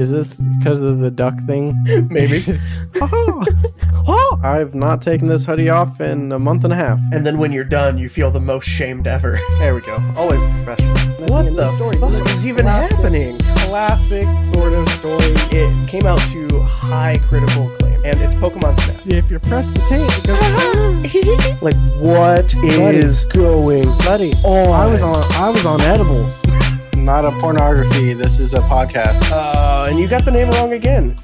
Is this because of the duck thing? Maybe. Oh. Oh. I've not taken this hoodie off in a month and a half. and then when you're done, you feel the most shamed ever. There we go. Always professional. What That's the story. fuck is even Classic- happening? Classic sort of story. It came out to high critical acclaim, and it's Pokemon Snap. If you press the tape, it goes. like, what is going Buddy, on? I was on. I was on edibles. Not a pornography. This is a podcast. Uh, and you got the name wrong again.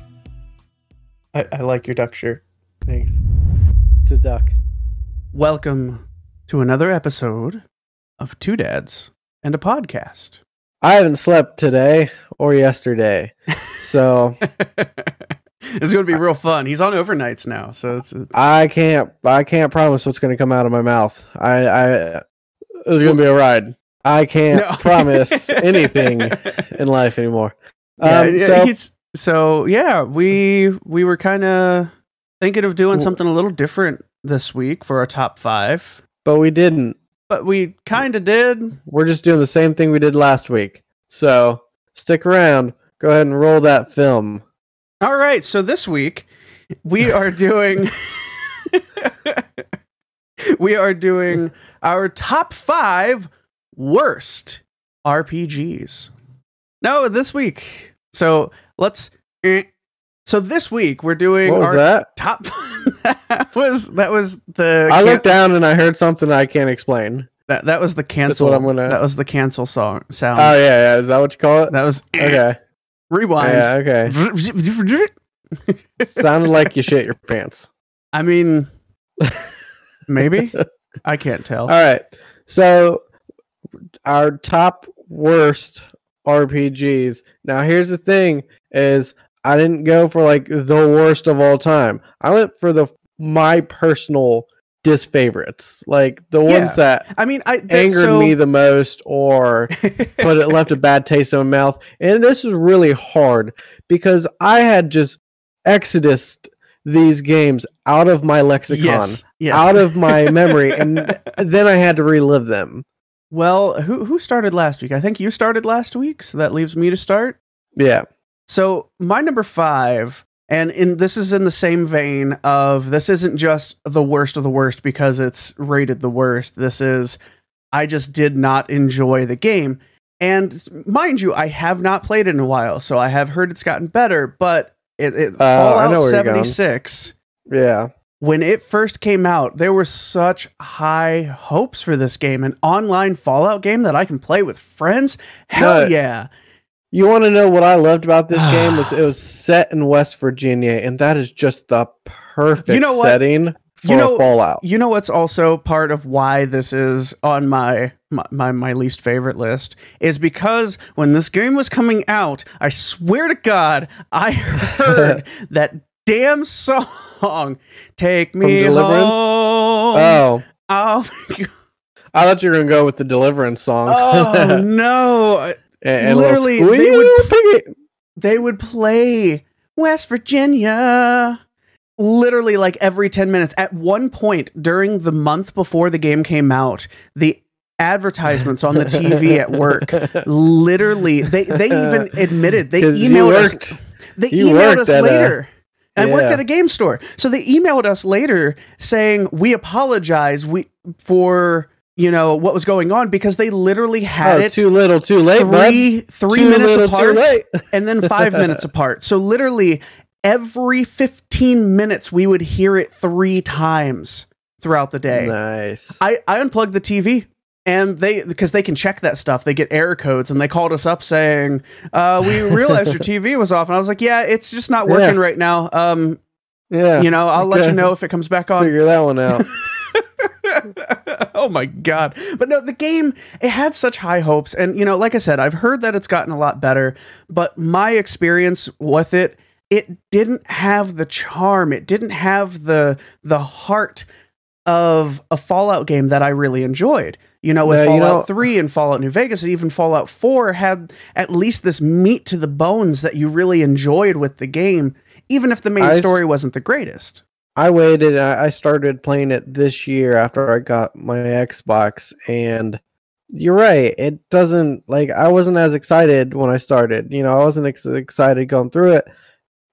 I, I like your duck shirt. Thanks. It's a duck. Welcome to another episode of Two Dads and a Podcast. I haven't slept today or yesterday, so it's going to be real fun. He's on overnights now, so it's, it's I can't. I can't promise what's going to come out of my mouth. I. I it's going to be a ride. I can't No. promise anything in life anymore. Um, yeah, so so yeah, we we were kind of thinking of doing something a little different this week for our top five, but we didn't. but we kind of did. We're just doing the same thing we did last week. So stick around. Go ahead and roll that film. All right, so this week we are doing we are doing our top 5 worst RPGs. No, this week. So, let's eh. So this week we're doing What was our that? top that was that was the I looked down and I heard something I can't explain. that, that was the cancel what I'm gonna- that was the cancel song sound. Oh yeah, yeah. Is that what you call it? that was eh. Okay. rewind. Yeah. Okay. Sounded like you shit your pants. I mean, maybe I can't tell. All right. So our top worst RPGs. Now here's the thing is I didn't go for like the worst of all time. I went for the my personal disfavorites. Like the Yeah. ones that I mean, I that- angered so- me the most or put it left a bad taste in my mouth. And this was really hard because I had just exodus these games out of my lexicon, yes, yes. out of my memory, and then I had to relive them. Well, who who started last week? I think you started last week, so that leaves me to start. Yeah. So my number five, and in this is in the same vein of this isn't just the worst of the worst because it's rated the worst. This is I just did not enjoy the game. And mind you, I have not played it in a while, so I have heard it's gotten better, but it, it Uh, I Fallout know where you're going. 76 Yeah. When it first came out, there were such high hopes for this game, an online Fallout game that I can play with friends. Hell No. yeah. You want to know what I loved about this game was it was set in West Virginia, and that is just the perfect You know setting for You know- Fallout. You know what's also part of why this is on my, my my my least favorite list is because when this game was coming out, I swear to God, I heard that damn song, "Take Me Deliverance? Home." Oh, Oh, I thought you were gonna go with the Deliverance song. oh no! and, and literally, they would- they would play West Virginia literally like every 10 minutes. At one point during the month before the game came out, the advertisements on the TV at work literally they they even admitted they emailed us they you emailed us at a- later. I worked at a game store. So they emailed us later saying we apologize we for you know what was going on because they literally had Oh, it too little, too late, bud. three three Too minutes little, apart and then five minutes apart. So literally every 15 minutes we would hear it three times throughout the day. Nice. I, I unplugged the TV and they because they can check that stuff. They get error codes and they called us up saying, uh, we realized your TV was off. And I was like, Yeah, it's just not working Yeah. right now. Um, yeah, you know, I'll let you know if it comes back on. figure that one out. oh my god. But no, the game it had such high hopes and you know, like I said, I've heard that it's gotten a lot better, but my experience with it it didn't have the charm. It didn't have the the heart of a Fallout game that I really enjoyed. You know, with Yeah, you Fallout know- 3 and Fallout New Vegas and even Fallout 4 had at least this meat to the bones that you really enjoyed with the game, even if the main I s- story wasn't the greatest. I waited. I started playing it this year after I got my Xbox, and you're right. It doesn't like I wasn't as excited when I started. You know, I wasn't ex- excited going through it,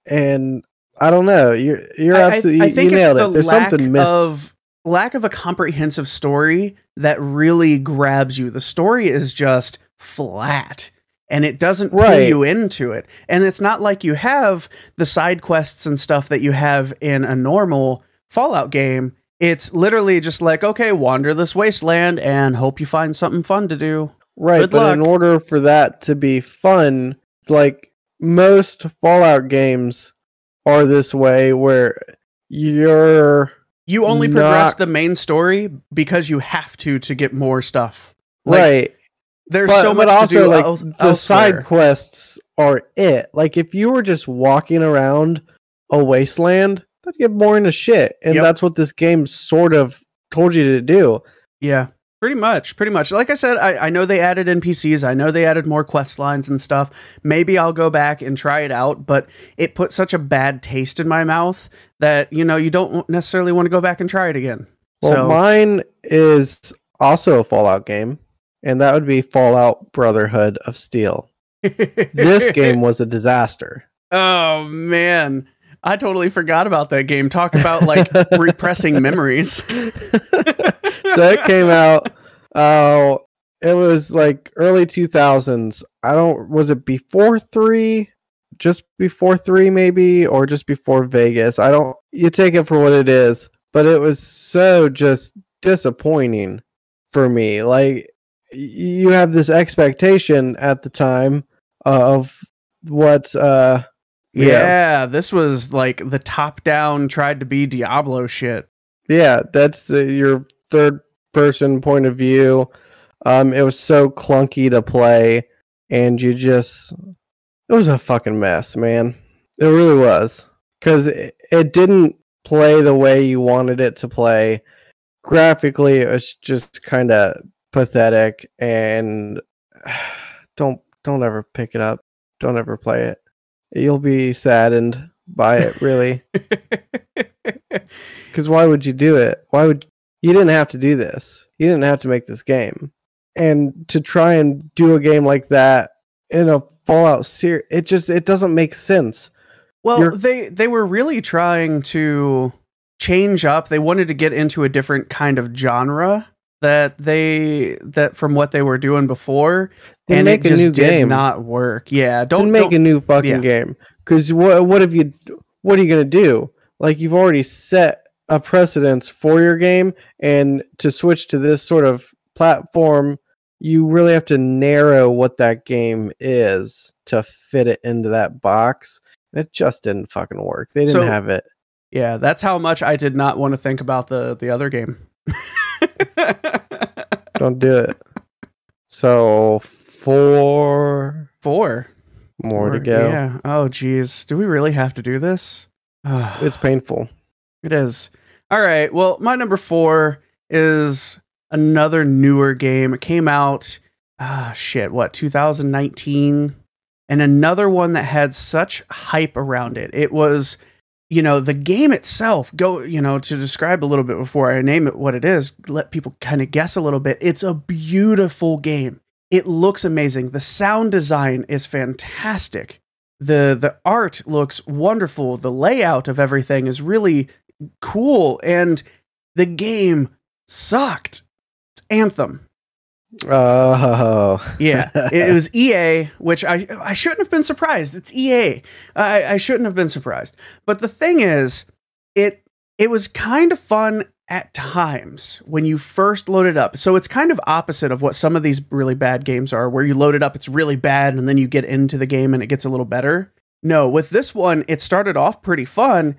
and I don't know. You're you're I- I- absolutely I, think you nailed the it. There's lack something missed. of lack of a comprehensive story that really grabs you. The story is just flat. And it doesn't pull Right. you into it. And it's not like you have the side quests and stuff that you have in a normal Fallout game. It's literally just like, okay, wander this wasteland and hope you find something fun to do. Right, Good but in order for that to be fun, like most Fallout games are this way where you're You only progress the main story because you have to to get more stuff. Like, right. There's but, so much also to do like the elsewhere. side quests are it. Like if you were just walking around a wasteland, that'd get boring as shit. And Yep. that's what this game sort of told you to do. Yeah, pretty much, pretty much. Like I said, I, I know they added NPCs. I know they added more quest lines and stuff. Maybe I'll go back and try it out, but it put such a bad taste in my mouth that you know you don't necessarily want to go back and try it again. Well, so mine is also a Fallout game, and that would be Fallout Brotherhood of Steel. This game was a disaster. Oh man, I totally forgot about that game. Talk about like repressing memories. so it came out uh it was like early 2000s i don't was it before 3 just before 3 maybe or just before vegas i don't you take it for what it is but it was so just disappointing for me like you have this expectation at the time of what uh Yeah. Yeah. this was like the top down tried to be Diablo shit. Yeah, that's uh, your third person point of view. Um, it was so clunky to play, and you just it was a fucking mess, man. It really was because it, it didn't play the way you wanted it to play. Graphically, it was just kind of pathetic, and don't don't ever pick it up. Don't ever play it. You'll be saddened by it, really. Because why would you do it? Why would you didn't have to do this? You didn't have to make this game, and to try and do a game like that in a Fallout series, it just it doesn't make sense. Well, You're- they they were really trying to change up. They wanted to get into a different kind of genre that they that from what they were doing before, Then and make it a just new did game. not work. Yeah, don't Then make don't- a new fucking yeah. game. Because what what have you? What are you gonna do? Like you've already set a precedence for your game, and to switch to this sort of platform, you really have to narrow what that game is to fit it into that box. And it just didn't fucking work. They didn't So- have it. yeah. That's how much I did not want to think about the the other game. Don't do it. So four Four more to go. Yeah. Oh, geez. Do we really have to do this? It's painful. It is. All right. Well, my number four is another newer game. It came out, ah, shit, what, 2019? And another one that had such hype around it. It was, you know, the game itself, go, you know, to describe a little bit before I name it what it is, let people kind of guess a little bit. It's a beautiful game. It looks amazing. The sound design is fantastic the the art looks wonderful the layout of everything is really cool and the game sucked anthem. Oh, yeah it, it was ea which i i shouldn't have been surprised. It's ea i i shouldn't have been surprised. But the thing is it it was kind of fun at times when you first load it up. So it's kind of opposite of what some of these really bad games are where you load it up it's really bad and then you get into the game and it gets a little better. No with this one it started off pretty fun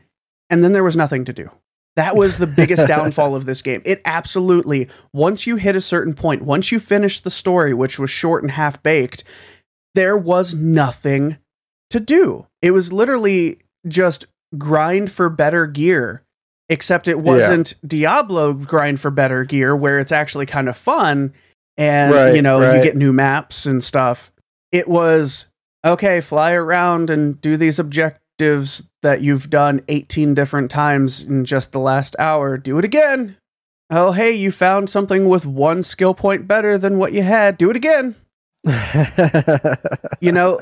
and then there was nothing to do that was the biggest downfall of this game. It absolutely, once you hit a certain point, once you finished the story, which was short and half baked, there was nothing to do. It was literally just grind for better gear, except it wasn't Diablo grind for better gear, where it's actually kind of fun and, Right, you know, you get new maps and stuff. It was, okay, fly around and do these objectives that you've done 18 different times in just the last hour. Do it again. oh hey, you found something with one skill point better than what you had. Do it again. You know,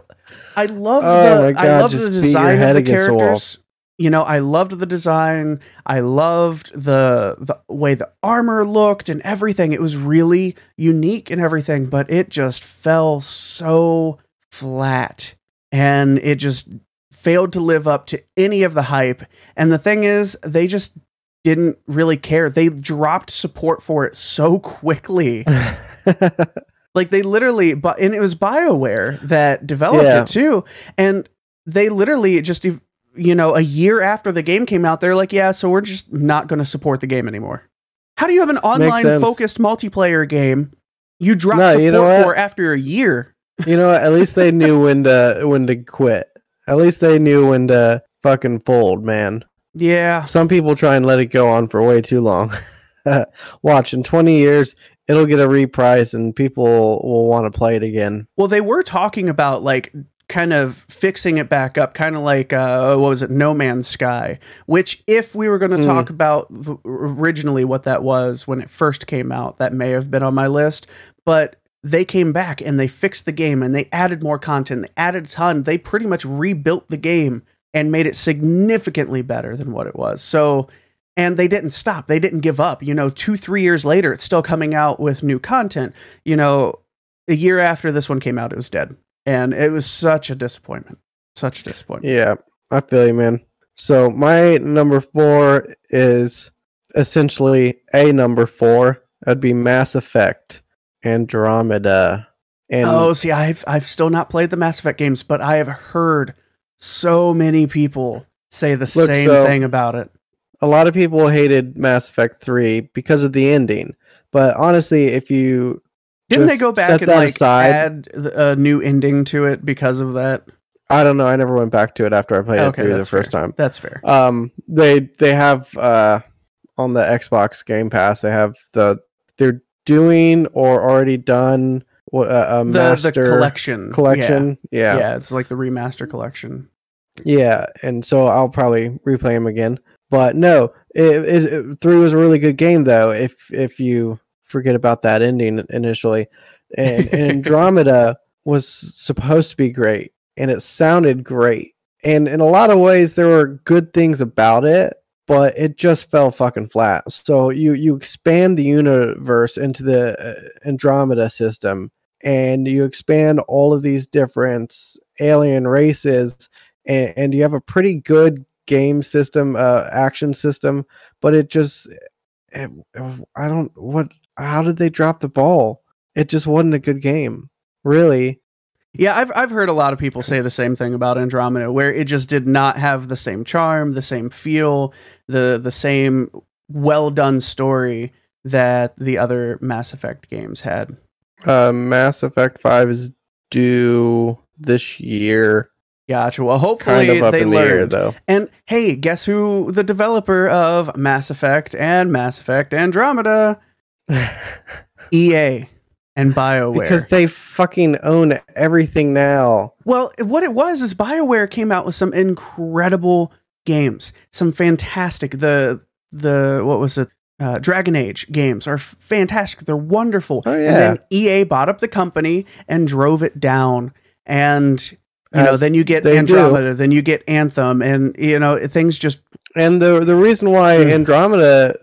I love Oh the I God, love just the design of the against the wall. characters. You know, I loved the design. I loved the the way the armor looked and everything. It was really unique and everything, but it just fell so flat and it just failed to live up to any of the hype. And the thing is, they just didn't really care. They dropped support for it so quickly. Like they literally, but and it was Bioware that developed Yeah. it too, and they literally just you know a year after the game came out, they're like, yeah, so we're just not going to support the game anymore. How do you have an online focused multiplayer game you drop No, support you know for after a year? you know, what? at least they knew when to when to quit. At least they knew when to fucking fold, man. Yeah, Some people try and let it go on for way too long. Watch in 20 years, it'll get a reprise and people will want to play it again. Well, they were talking about like kind of fixing it back up, kind of like uh, what was it, No Man's Sky. Which, if we were going to Mm. talk about originally what that was when it first came out, that may have been on my list. But they came back and they fixed the game and they added more content. They added a ton. They pretty much rebuilt the game and made it significantly better than what it was. So. And they didn't stop. They didn't give up. You know, two, three years later, it's still coming out with new content. You know, a year after this one came out, it was dead. And it was such a disappointment. Such a disappointment. Yeah, I feel you, man. So my number four is essentially a number four. That'd be Mass Effect Andromeda. And oh, see, I've I've still not played the Mass Effect games, but I have heard so many people say the Look, same so- thing about it. a lot of people hated Mass Effect 3 because of the ending. But honestly, if you Didn't they go back and like aside- add a new ending to it because of that? I don't know, I never went back to it after I played it Okay, through the first fair. time. That's fair. Um they they have uh on the Xbox Game Pass, they have the they're doing or already done what a, uh, a The master the collection. collection. Yeah. Yeah. yeah. it's like the remaster collection. Yeah, and so I'll probably replay them again. But no, it, it, it three was a really good game though. If if you forget about that ending initially, and, and Andromeda was supposed to be great, and it sounded great, and in a lot of ways there were good things about it, but it just fell fucking flat. So you you expand the universe into the uh, Andromeda system, and you expand all of these different alien races and, and you have a pretty good game system uh action system but it just it, i don't what how did they drop the ball it just wasn't a good game really Yeah, I've I've heard a lot of people say the same thing about Andromeda, where it just did not have the same charm, the same feel, the the same well done story that the other Mass Effect games had. uh mass effect 5 is due this year Gotcha. Well, hopefully kind of up they in the air though And hey, guess who the developer of Mass Effect and Mass Effect Andromeda? EA and BioWare. because they fucking own everything now Well, what it was is BioWare came out with some incredible games, some fantastic. The the what was it? Uh, Dragon Age games are fantastic. They're wonderful. Oh, yeah. And then EA bought up the company and drove it down. And you know, As then you get they do. Andromeda, then you get Anthem, and you know things just And the the reason why Hmm. Andromeda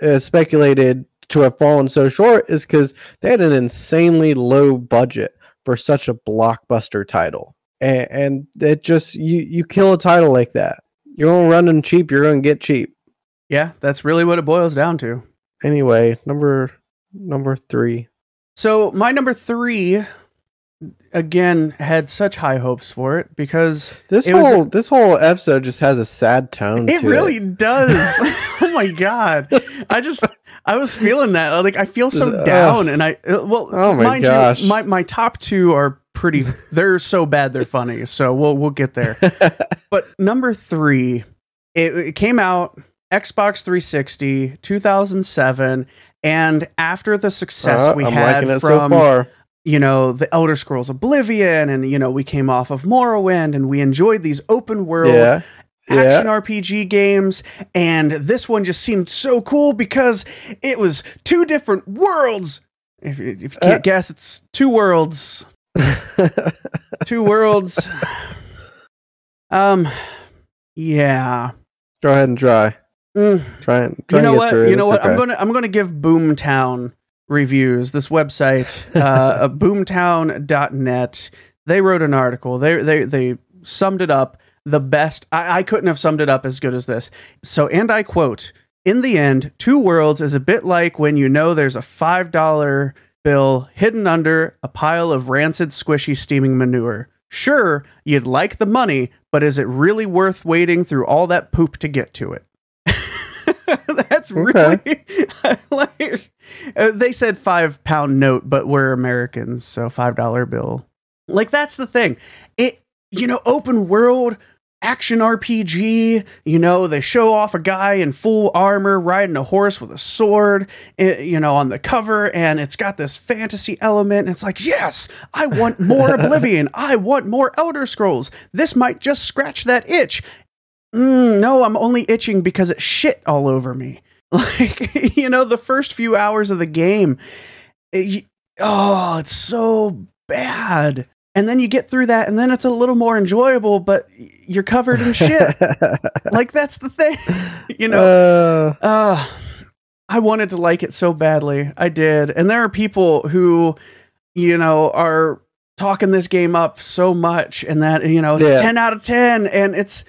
is speculated to have fallen so short is because they had an insanely low budget for such a blockbuster title, and, and it just you you kill a title like that. You're gonna run them cheap. You're gonna get cheap yeah, that's really what it boils down to. anyway. Number number three. So my number three, again, had such high hopes for it because This It whole this whole episode just has a sad tone. It to really It. does. oh my god! I just I was feeling that. Like I feel so Ugh. down, and I uh, well, Oh my mind gosh. you, my my top two are pretty. They're so bad they're funny. So we'll we'll get there. But number three, it, it came out Xbox 360, 2007, and after the success Uh, we I'm had so from far. you know, the Elder Scrolls Oblivion, and you know, we came off of Morrowind, and we enjoyed these open world Yeah, action RPG games, and this one just seemed so cool because it was two different worlds. If, you- if you can't Uh. guess, it's two worlds. Two worlds. Um, yeah. Go ahead and try. Mm. Try and try you know and what? You know It's what? I'm gonna I'm gonna give Boomtown reviews. This website, uh, boomtown.net. They wrote an article. They they they summed it up the best. I, I couldn't have summed it up as good as this. So, and I quote: "In the end, Two Worlds is a bit like when you know there's a five dollar bill hidden under a pile of rancid, squishy, steaming manure." Sure, you'd like the money, but is it really worth waiting through all that poop to get to it? That's really like uh, they said five pound note, but we're Americans, so five dollar bill. Like that's the thing. It you know open world action RPG. You know they show off a guy in full armor riding a horse with a sword. eh, You know on the cover, and it's got this fantasy element. And it's like yes, I want more Oblivion. I want more Elder Scrolls. This might just scratch that itch. Mm, no, I'm only itching because it shit all over me. Like, you know, the first few hours of the game, it- oh, it's so bad. And then you get through that, and then it's a little more enjoyable, but you're covered in shit. like, that's the thing. You know, Uh, uh, I wanted to like it so badly. I did. And there are people who, you know, are talking this game up so much and that, you know, it's Yeah. 10 out of 10 and it's,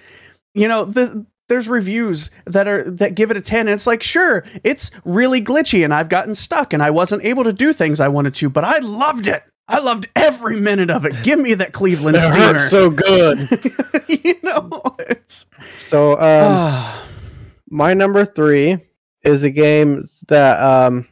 you know, the, there's reviews that are that give it a 10 and it's like sure it's really glitchy and I've gotten stuck and I wasn't able to do things I wanted to but I loved it I loved every minute of it give me that Cleveland it steamer so good. you know it's So, um, ah, my number three is a game that um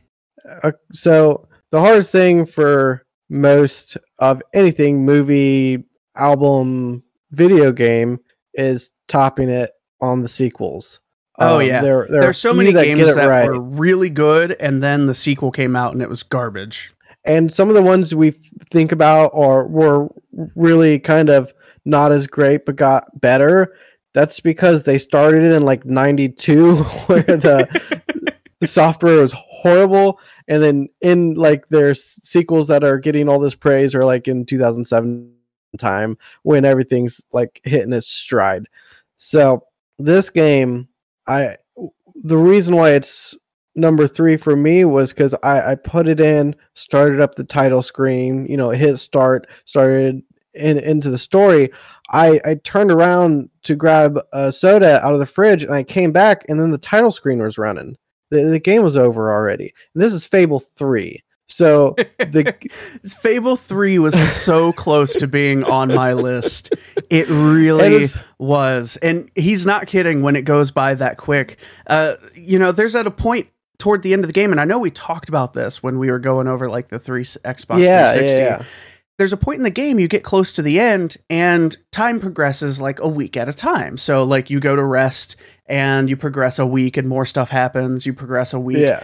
uh, so the hardest thing for most of anything movie album video game is topping it on the sequels Oh, Um, yeah. there, there are so many games it that right. were really good and then the sequel came out and it was garbage and some of the ones we think about or were really kind of not as great but got better. That's because they started in like 92 where the, the software was horrible. And then in like their sequels that are getting all this praise are like in 2007 time when everything's like hitting its stride. So this game i the reason why it's number three for me was because I, I put it in, started up the title screen, you know, hit start, started in, into the story. I, I turned around to grab a soda out of the fridge and I came back and then the title screen was running. The, the game was over already. And this is Fable 3. So the Fable 3 was so close to being on my list. It really it's- was. And he's not kidding when it goes by that quick. Uh, you know, there's at a point toward the end of the game, and I know we talked about this when we were going over like the three Xbox yeah, 360. yeah, yeah. There's a point in the game you get close to the end, and time progresses like a week at a time. So, like, you go to rest and you progress a week, and more stuff happens. You progress a week Yeah.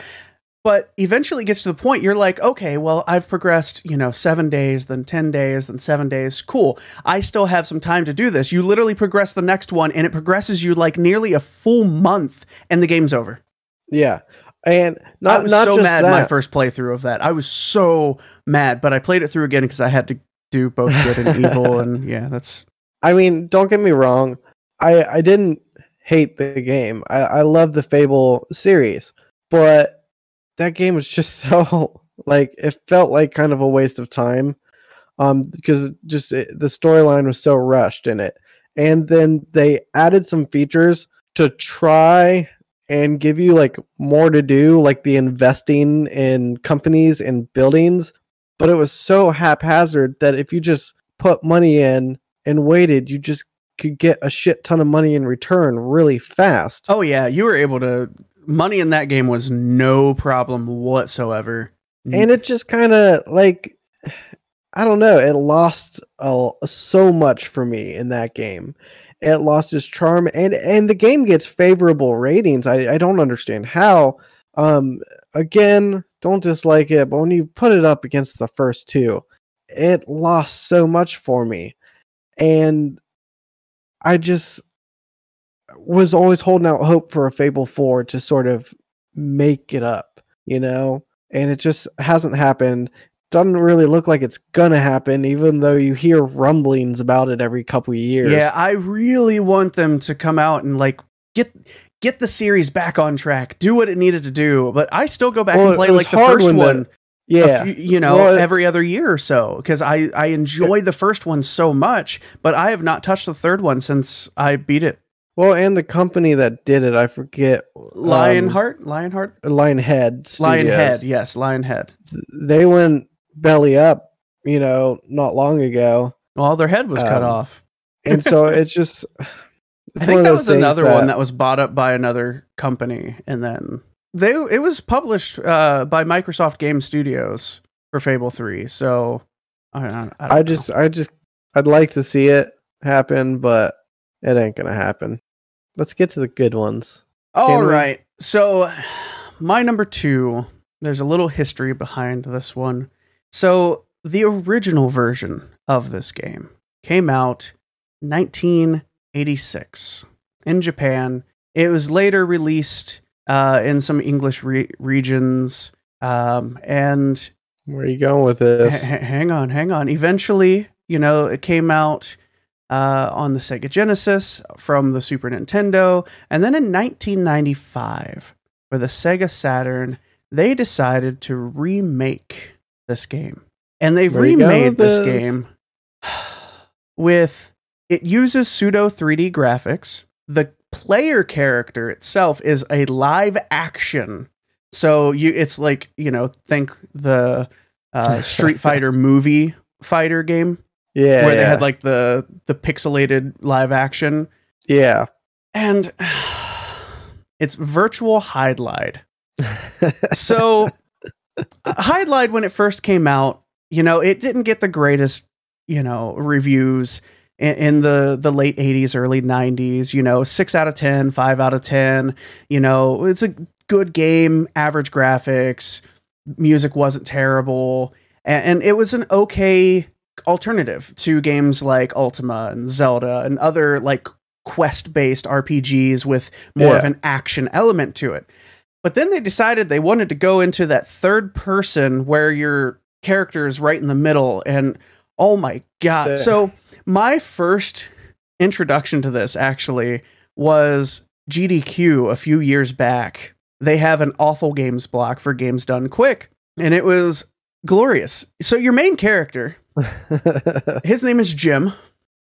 but eventually it gets to the point you're like okay well i've progressed you know seven days then 10 days then seven days cool i still have some time to do this you literally progress the next one and it progresses you like nearly a full month and the game's over Yeah. And not i was not so just mad that. my first playthrough of that i was so mad but i played it through again because i had to do both good and evil and yeah that's I mean, don't get me wrong. I I didn't hate the game. I I love the Fable series, but that game was just so like it felt like kind of a waste of time. Um, because just it, the storyline was so rushed in it, and then they added some features to try and give you like more to do, like the investing in companies and buildings. But it was so haphazard that if you just put money in and waited, you just could get a shit ton of money in return really fast. oh yeah you were able to money in that game was no problem whatsoever And it just kind of like I don't know, it lost so much for me in that game. It lost its charm and and the game gets favorable ratings. I I don't understand how. Um again, don't dislike it, but when you put it up against the first two, it lost so much for me. And I just was always holding out hope for a Fable 4 to sort of make it up, you know? And it just hasn't happened. Doesn't really look like it's gonna happen, even though you hear rumblings about it every couple of years. Yeah, I really want them to come out and like get get the series back on track, do what it needed to do. But I still go back Well, and play like the first when the- one. yeah. few- you know, Well, it- every other year or so because I I enjoy the first one so much, but I have not touched the third one since I beat it. Well, and the company that did it, I forget. um, Lionheart, Lionheart, Lionhead. Studios, Lionhead, yes, Lionhead. They went belly up, you know, not long ago. Well, their head was cut Um, off. And so it's just. I think that was another one that was bought up by another company, and then they it was published uh, by Microsoft Game Studios for Fable Three. So I, don't- I, I know. just, I just, I'd like to see it happen, but it ain't gonna happen. Let's get to the good ones. all can we- right. So my number two, there's a little history behind this one. So the original version of this game came out 1986 in Japan. It was later released uh, in some English re- regions, um, and Where are you going with this? h- hang on, hang on. Eventually, you know, it came out uh, on the Sega Genesis from the Super Nintendo, and then in 1995, for the Sega Saturn, they decided to remake this game, and they Where you remade this game with it uses pseudo 3D graphics. The player character itself is a live action. So you it's like, you know, think the uh, Street Fighter movie fighter game Yeah, where they had like the the pixelated live action yeah. and it's virtual Hydlide. So Hydlide when it first came out, you know, it didn't get the greatest, you know, reviews in, in the the late 80s, early 90s, you know, 6 out of 10, 5 out of 10, you know, it's a good game, average graphics, music wasn't terrible, and, and it was an okay alternative to games like Ultima and Zelda and other like quest-based RPGs with more of an action element to it. But then they decided they wanted to go into that third person where your character is right in the middle and oh my god. So my first introduction to this actually was GDQ a few years back. They have an awful games block for games done quick and it was glorious. So your main character, his name is Jim.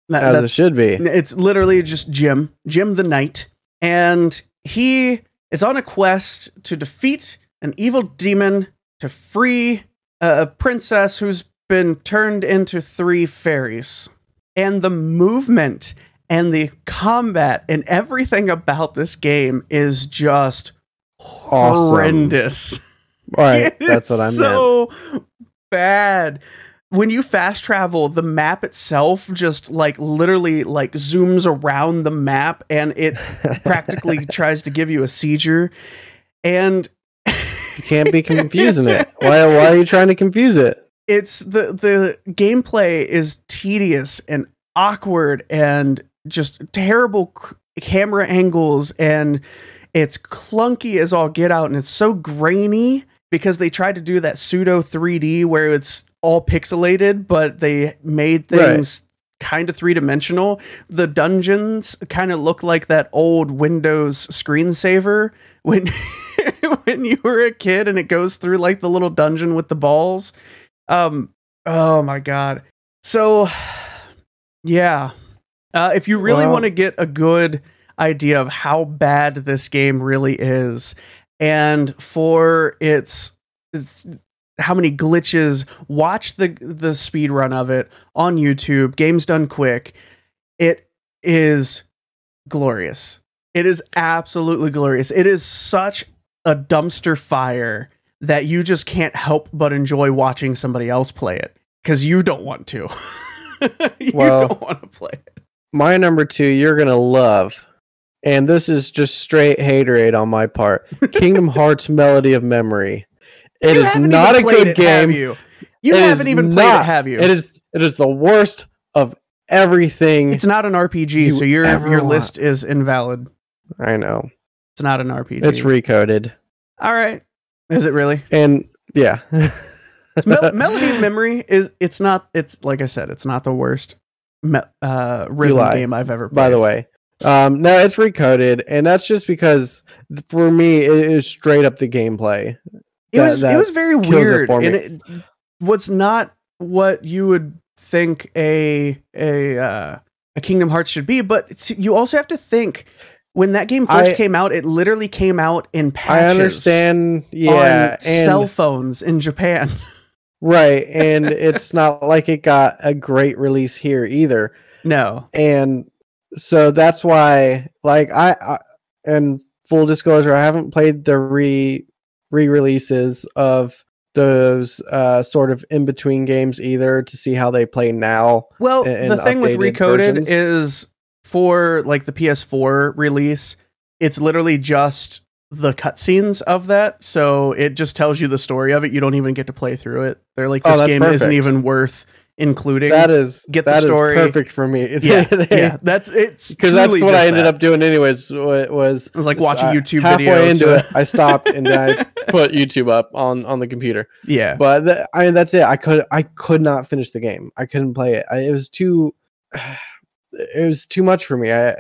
That- As it should be. it's literally just Jim, Jim the Knight, and he is on a quest to defeat an evil demon to free a princess who's been turned into three fairies. And the movement and the combat and everything about this game is just Awesome. horrendous. Right. That's what I meant. so bad. When you fast travel, the map itself just like literally like zooms around the map and it practically tries to give you a seizure. And You can't be confusing it. Why? Why are you trying to confuse it? it's the the gameplay is tedious and awkward and just terrible c- camera angles and it's clunky as all get out and it's so grainy because they tried to do that pseudo 3D where it's all pixelated but they made Right. things kind of three-dimensional. The dungeons kind of look like that old windows screensaver when when you were a kid and it goes through like the little dungeon with the balls. Um oh my god. So yeah. Uh if you really want to get a good idea of how bad this game really is and for its, its how many glitches watch the the speed run of it on youtube games done quick it is glorious it is absolutely glorious it is such a dumpster fire that you just can't help but enjoy watching somebody else play it because you don't want to you Well- don't want to play it My number two, you're gonna love, and this is just straight haterade on my part. Kingdom Hearts Melody of Memory. It You is haven't a good it, have game. you you It haven't even played it have you It is. It is the worst of everything. it's not an rpg you so your your want. list is invalid I know. It's not an RPG. It's recoded. All right. Is it really? And yeah. Mel- Melody of Memory is it's not it's like I said, it's not the worst me- uh rhythm game I've ever played. by the way. Um, no, it's recoded, and that's just because for me it is straight up the gameplay. It that- was it was very weird and it was not what you would think a a uh, a Kingdom Hearts should be, but you also have to think when that game first I- came out, it literally came out in patches. I understand, on yeah, and cell phones in Japan. right, and it's not like it got a great release here either. no. and so that's why like I, I and full disclosure i haven't played the re re-releases of those uh sort of in between games either to see how they play now Well, the in thing with Recoded versions. is for like the PS4 release, it's literally just the cutscenes of that. So it just tells you the story of it. You don't even get to play through it. They're like, Oh, this that's game isn't even worth including. that is get the that is story. perfect for me yeah, yeah. That's it's because that's what i ended that. up doing anyways wa- was It was like watching uh, YouTube halfway into to- it i stopped and i put youtube up on on the computer Yeah, but th- I mean that's it. I could I could not finish the game. I couldn't play it. I, it was too it was too much for me. I,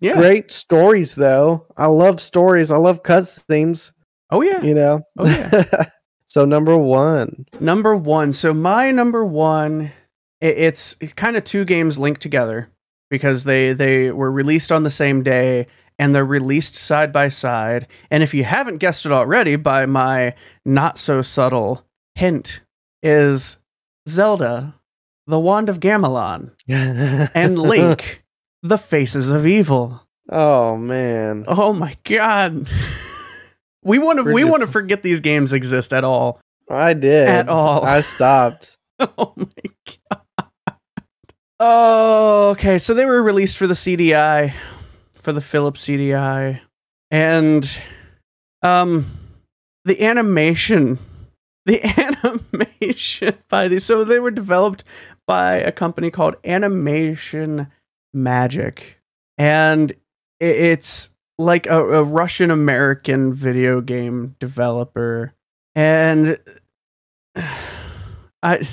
yeah. Great stories though. I love stories. I love cutscenes. Oh yeah. You know. Oh, yeah. so number one. Number one. So my number one, it's kind of two games linked together because they they were released on the same day and they're released side by side. And if you haven't guessed it already by my not so subtle hint, is Zelda, the Wand of Gamelon, and Link, the Faces of Evil. oh man. Oh my god. We want to We're just- want to forget these games exist at all. I did. At all. I stopped. Oh my god. Oh, okay. So they were released for the CDI, for the Philips CDI, and um, the animation, the animation by these. So they were developed by a company called Animation Magic, and it's like a, a Russian American video game developer, and I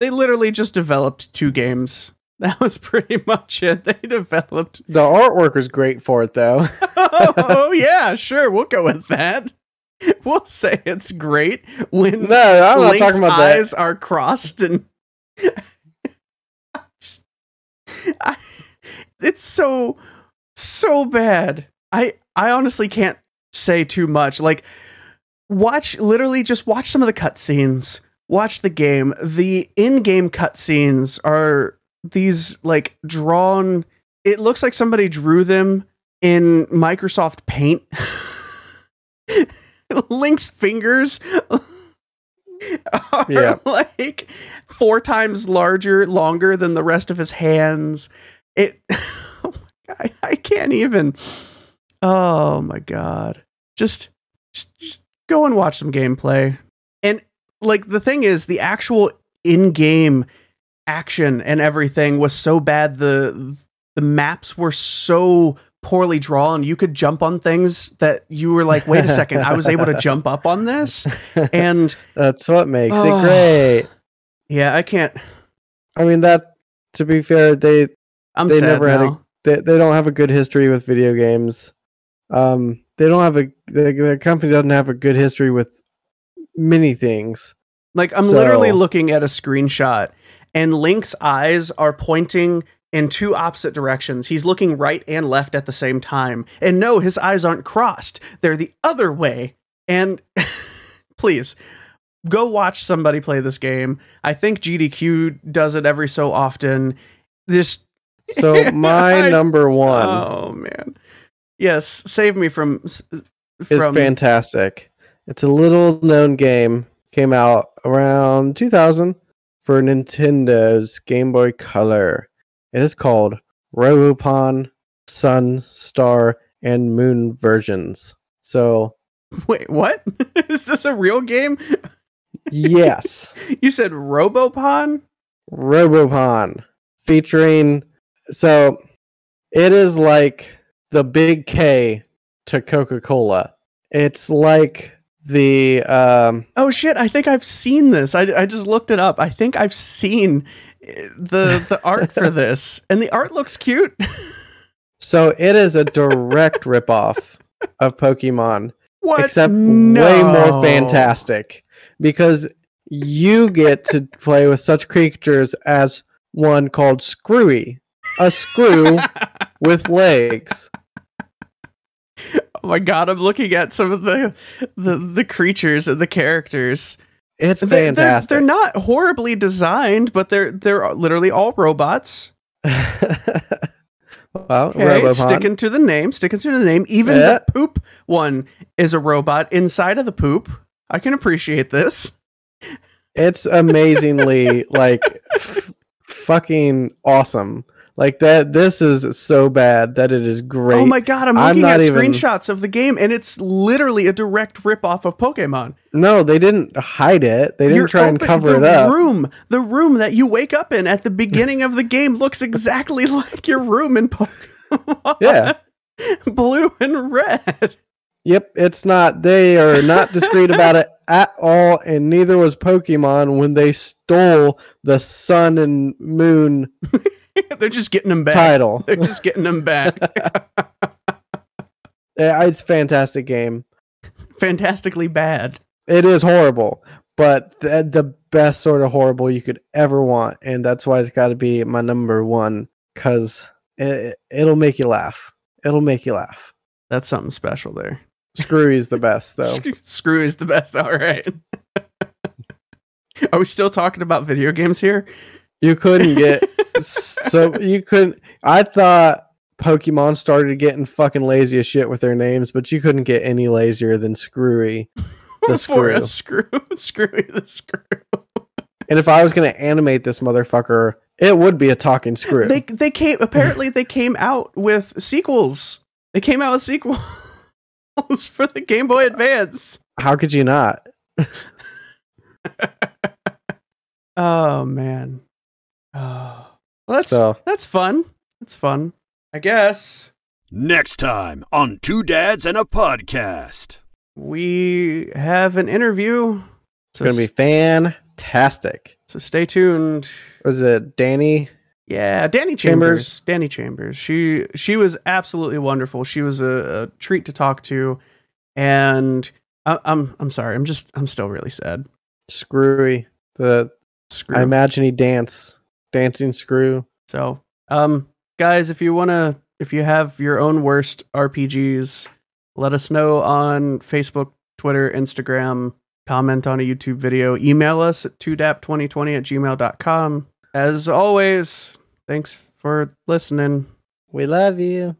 they literally just developed two games. That was pretty much it. They developed. The artwork was great for it though. oh yeah, sure, we'll go with that. We'll say it's great when no, I'm not Link's talking about that. eyes are crossed and. I, it's so so bad. I I honestly can't say too much. Like watch literally just watch some of the cutscenes. Watch the game. The in-game cutscenes are these like drawn it looks like somebody drew them in Microsoft Paint. Link's fingers are Yeah. like four times larger, longer than the rest of his hands. It, oh my god, I can't even. Oh my god, just, just, just go and watch some gameplay. And like the thing is, the actual in-game action and everything was so bad. The the maps were so poorly drawn. You could jump on things that you were like, wait a second, I was able to jump up on this. And That's what makes Oh. it great. yeah, I can't. I mean that to be fair, they I'm They sad never had a- now. they, they don't have a good history with video games. Um, they don't have a the, the company doesn't have a good history with many things. Like I'm literally looking at a screenshot and Link's eyes are pointing in two opposite directions. He's looking right and left at the same time. And no, his eyes aren't crossed. They're the other way. And please go watch somebody play this game. I think GDQ does it every so often. This So my number one Oh man. Yes, save me from from fantastic. It's a little known game. Came out around 2000 for Nintendo's Game Boy Color. It is called Robopon Sun, Star, and Moon versions. So Wait, what? Is this a real game? yes, You said Robopon? Robopon featuring so it is like the big K to Coca Cola. It's like the um, Oh shit! I think I've seen this. I, I just looked it up. I think I've seen eh, the the art for this, and the art looks cute. so it is a direct ripoff of Pokemon, What? except way more fantastic because you get to play with such creatures as one called Screwy, a screw with legs. Oh my god! I'm looking at some of the the the creatures and the characters. It's They- They're, fantastic. they're not horribly designed, but they're they're literally all robots. well, Okay, Robopon. sticking to the name, sticking to the name. Even Yeah. the poop one is a robot inside of the poop. I can appreciate this. it's amazingly like f- fucking awesome. Like that. This is so bad that it is great. Oh my god, I'm I'm looking at even- screenshots of the game, and it's literally a direct ripoff of Pokemon. No, they didn't hide it. They didn't You're try and cover it up. Room, the room that you wake up in at the beginning of the game looks exactly like your room in Pokemon. Yeah. blue and red. Yep, it's not. They are not discreet about it at all, and neither was Pokemon when they stole the Sun and Moon They're just getting them back. title. They're just getting them back. Yeah, it's a fantastic game. Fantastically bad. It is horrible, but the, the best sort of horrible you could ever want, and that's why it's got to be my number one because it, it'll make you laugh. It'll make you laugh. That's something special there. Screwy's the best though. Screw, screw is the best. All right. Are we still talking about video games here? You couldn't get so you couldn't. I thought Pokemon started getting fucking lazy as shit with their names, but you couldn't get any lazier than Screwy. The For screw. screw. Screwy the screw. And if I was gonna animate this motherfucker, it would be a talking screw. They they came apparently they came out with sequels. They came out with sequels for the Game Boy Advance. How could you not? Oh man. Oh. Well, that's So that's fun. That's fun. I guess Next time on Two Dads and a Podcast. we have an interview. it's gonna be fantastic. so stay tuned. Was it Danny? Yeah, Danny Chambers. Chambers. Danny Chambers. She she was absolutely wonderful. She was a, a treat to talk to, and I, I'm I'm sorry. I'm just I'm still really sad. Screwy. The Screw. I imagine he dance dancing screw. So, um, guys, if you wanna, if you have your own worst RPGs, let us know on Facebook, Twitter, Instagram. Comment on a YouTube video. Email us at 2dap2020 at gmail.com. As always, thanks for listening. We love you.